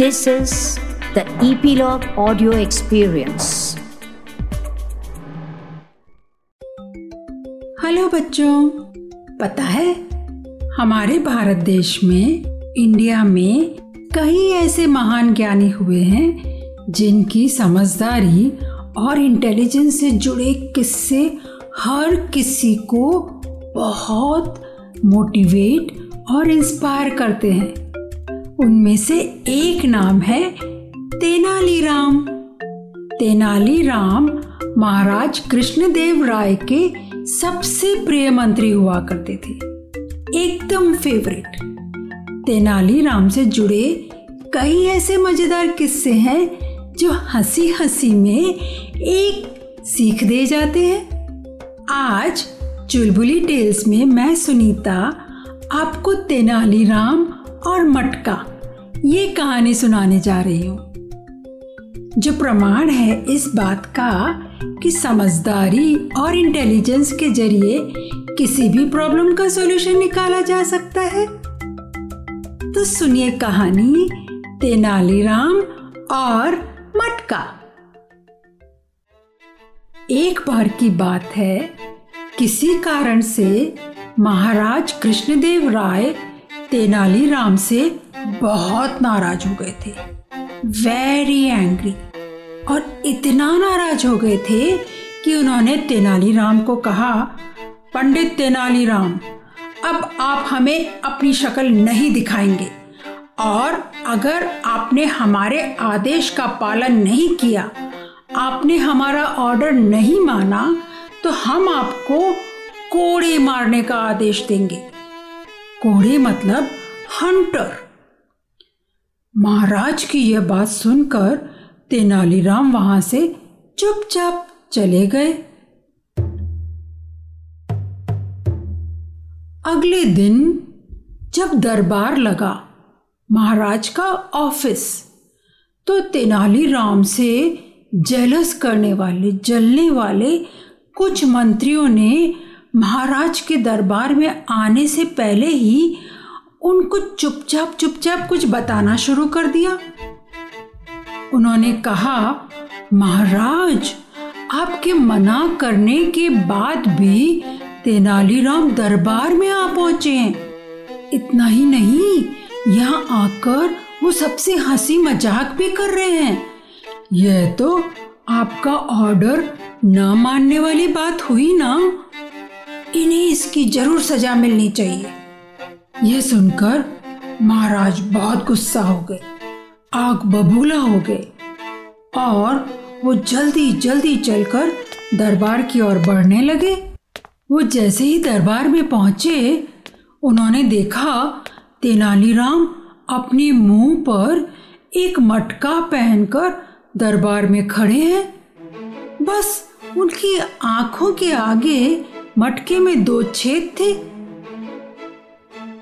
This is the Epilogue Audio Experience. Hello बच्चों पता है, हमारे भारत देश में, इंडिया में कई ऐसे महान ज्ञानी हुए हैं, जिनकी समझदारी और इंटेलिजेंस से जुड़े किस्से हर किसी को बहुत मोटिवेट और इंस्पायर करते हैं उनमें से एक नाम है तेनालीराम। तेनालीराम महाराज कृष्णदेव राय के सबसे प्रिय मंत्री हुआ करते थे। एकदम फेवरेट तेनालीराम से जुड़े कई ऐसे मज़ेदार किस्से हैं जो हँसी हँसी में एक सीख दे जाते हैं। आज चुलबुली टेल्स में मैं सुनीता, आपको तेनालीराम और मटका। ये कहानी सुनाने जा रही हूँ। जो प्रमाण है इस बात का कि समझदारी और इंटेलिजेंस के ज़रिए किसी भी प्रॉब्लम का सॉल्यूशन निकाला जा सकता है। तो सुनिए कहानी तेनालीराम और मटका। एक बार की बात है, किसी कारण से महाराज कृष्णदेव राय तेनालीराम से बहुत नाराज़ हो गए थे। वेरी एंग्री और इतना नाराज़ हो गए थे कि उन्होंने तेनालीराम को कहा, पंडित तेनालीराम अब आप हमें अपनी शक्ल नहीं दिखाएँगे। और अगर आपने हमारे आदेश का पालन नहीं किया, आपने हमारा ऑर्डर नहीं माना तो हम आपको कोड़े मारने का आदेश देंगे। कोड़े मतलब हंटर। महाराज की यह बात सुनकर तेनालीराम वहाँ से चुपचाप चले गए। अगले दिन जब दरबार लगा महाराज का ऑफ़िस तो तेनालीराम से जेलस करने वाले, जलने वाले कुछ मंत्रियों ने महाराज के दरबार में आने से पहले ही उनको चुपचाप चुपचाप कुछ बताना शुरू कर दिया। उन्होंने कहा, महाराज, आपके मना करने के बाद भी तेनालीराम दरबार में आ पहुँचे इतना ही नहीं, यहाँ आकर वो सबसे हँसी मज़ाक भी कर रहे हैं। यह तो आपका ऑर्डर न मानने वाली बात हुई ना? इन्हें इसकी ज़रूर सजा मिलनी चाहिए। यह सुनकर महाराज बहुत गुस्सा हो गए, आग बबूला हो गए और वो जल्दी जल्दी चलकर दरबार की ओर बढ़ने लगे। वो जैसे ही दरबार में पहुँचे, उन्होंने देखा तेनालीराम अपने मुँह पर एक मटका पहनकर दरबार में खड़े हैं। बस उनकी आँखों के आगे मटके में दो छेद थे।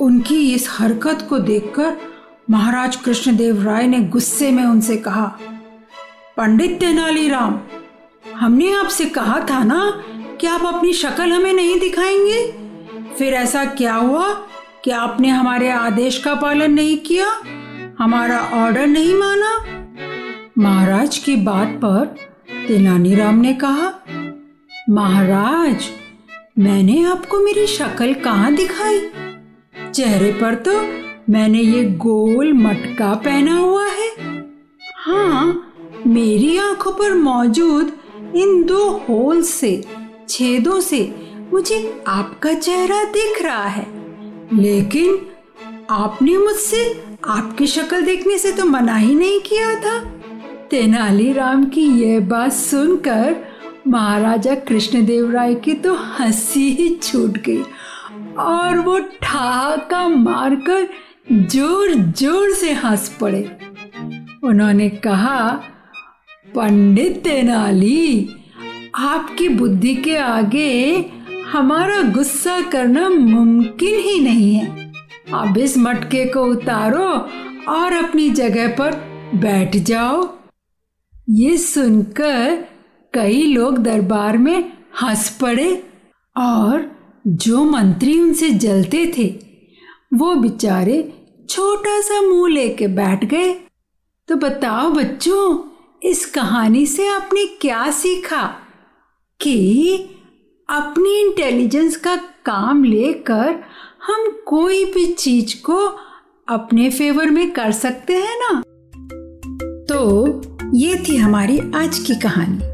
उनकी इस हरकत को देखकर महाराज कृष्णदेव राय ने गुस्से में उनसे कहा, पंडित तेनालीराम, हमने आपसे कहा था ना कि आप अपनी शक्ल हमें नहीं दिखाएँगे? फिर ऐसा क्या हुआ कि आपने हमारे आदेश का पालन नहीं किया? हमारा ऑर्डर नहीं माना? महाराज की बात पर तेनालीराम ने कहा, महाराज मैंने आपको मेरी शक्ल कहाँ दिखाई? चेहरे पर तो मैंने ये गोल मटका पहना हुआ है। हाँ मेरी आँखों पर मौजूद इन दो होल से, छेदों से मुझे आपका चेहरा दिख रहा है। लेकिन आपने मुझसे आपकी शक्ल देखने से तो मना ही नहीं किया था। तेनालीराम की यह बात सुनकर महाराजा कृष्णदेव राय की तो हँसी ही छूट गई और वो ठहाका मारकर ज़ोर ज़ोर से हंस पड़े। उन्होंने कहा, पंडित तेनाली, आपकी बुद्धि के आगे हमारा गुस्सा करना मुमकिन ही नहीं है। अब इस मटके को उतारो और अपनी जगह पर बैठ जाओ। ये सुनकर कई लोग दरबार में हंस पड़े और जो मंत्री उनसे जलते थे, वो बेचारे छोटा सा मुँह लेके बैठ गए। तो बताओ बच्चों, इस कहानी से आपने क्या सीखा कि अपनी इंटेलिजेंस का काम लेकर हम कोई भी चीज़ को अपने फेवर में कर सकते हैं ना? तो ये थी हमारी आज की कहानी।